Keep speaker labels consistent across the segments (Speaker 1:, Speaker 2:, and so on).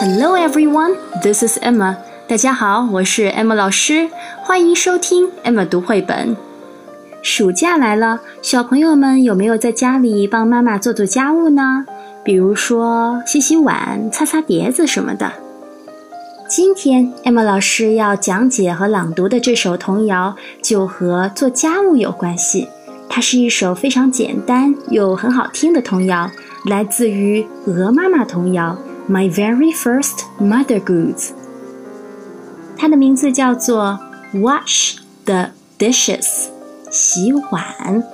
Speaker 1: Hello everyone, this is Emma. 大家好，我是 Emma 老师，欢迎收听 Emma 读绘本。暑假来了，小朋友们有没有在家里帮妈妈做做家务呢？比如说洗洗碗、擦擦碟子什么的。今天 Emma 老师要讲解和朗读的这首童谣就和做家务有关系。它是一首非常简单又很好听的童谣，来自于鹅妈妈童谣《my very first Mother Goose。它的名字叫做 Wash the Dishes，洗碗。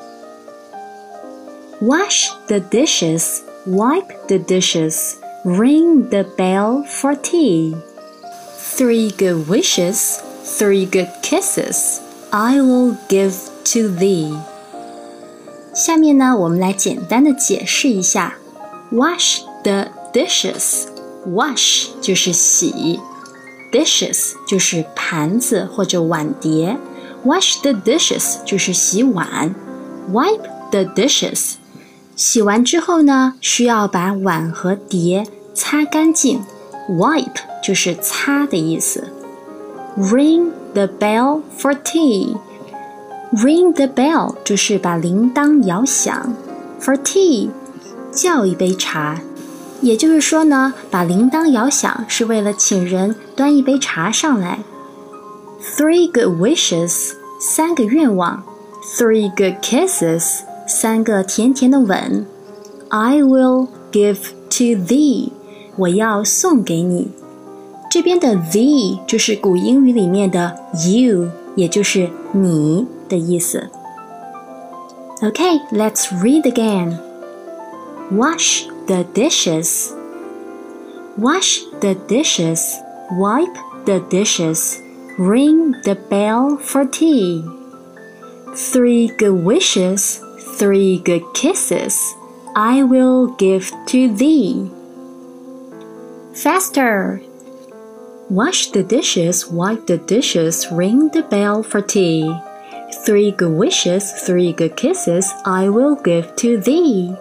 Speaker 1: Wash the dishes, wipe the dishes, ring the bell for tea. Three good wishes, three good kisses, I will give to thee. 下面呢，我们来简单的解释一下 wash the dishes。wash 就是洗，dishes 就是盘子或者碗碟。wash the dishes 就是洗碗，wipe the dishes。洗完之后呢，需要把碗和碟擦干净。wipe 就是擦的意思。Ring the bell for tea。Ring the bell 就是把铃铛摇响，for tea 叫一杯茶， 也就是说呢，把铃铛摇响是为了请人端一杯茶上来。Three good wishes 三个愿望，Three good kisses 三个甜甜的吻，I will give to thee 我要送给你。这边的 thee 就是古英语里面的 you，也就是你。的意思。Okay, let's read again. Wash the dishes. Wash the dishes. Wipe the dishes. Ring the bell for tea. Three good wishes, three good kisses, I will give to thee. Faster! Wash the dishes, wipe the dishes, ring the bell for tea. Three good wishes, three good kisses I will give to thee.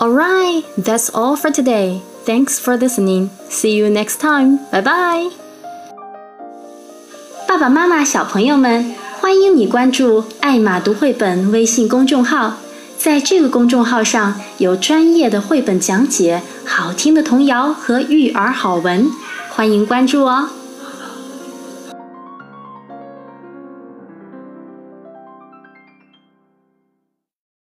Speaker 1: All right, that's all for today. Thanks for listening. See you next time. Bye bye. 爸爸妈妈、小朋友们，欢迎你关注“爱玛读绘本”微信公众号。在这个公众号上有专业的绘本讲解、好听的童谣和育儿好文，欢迎关注哦。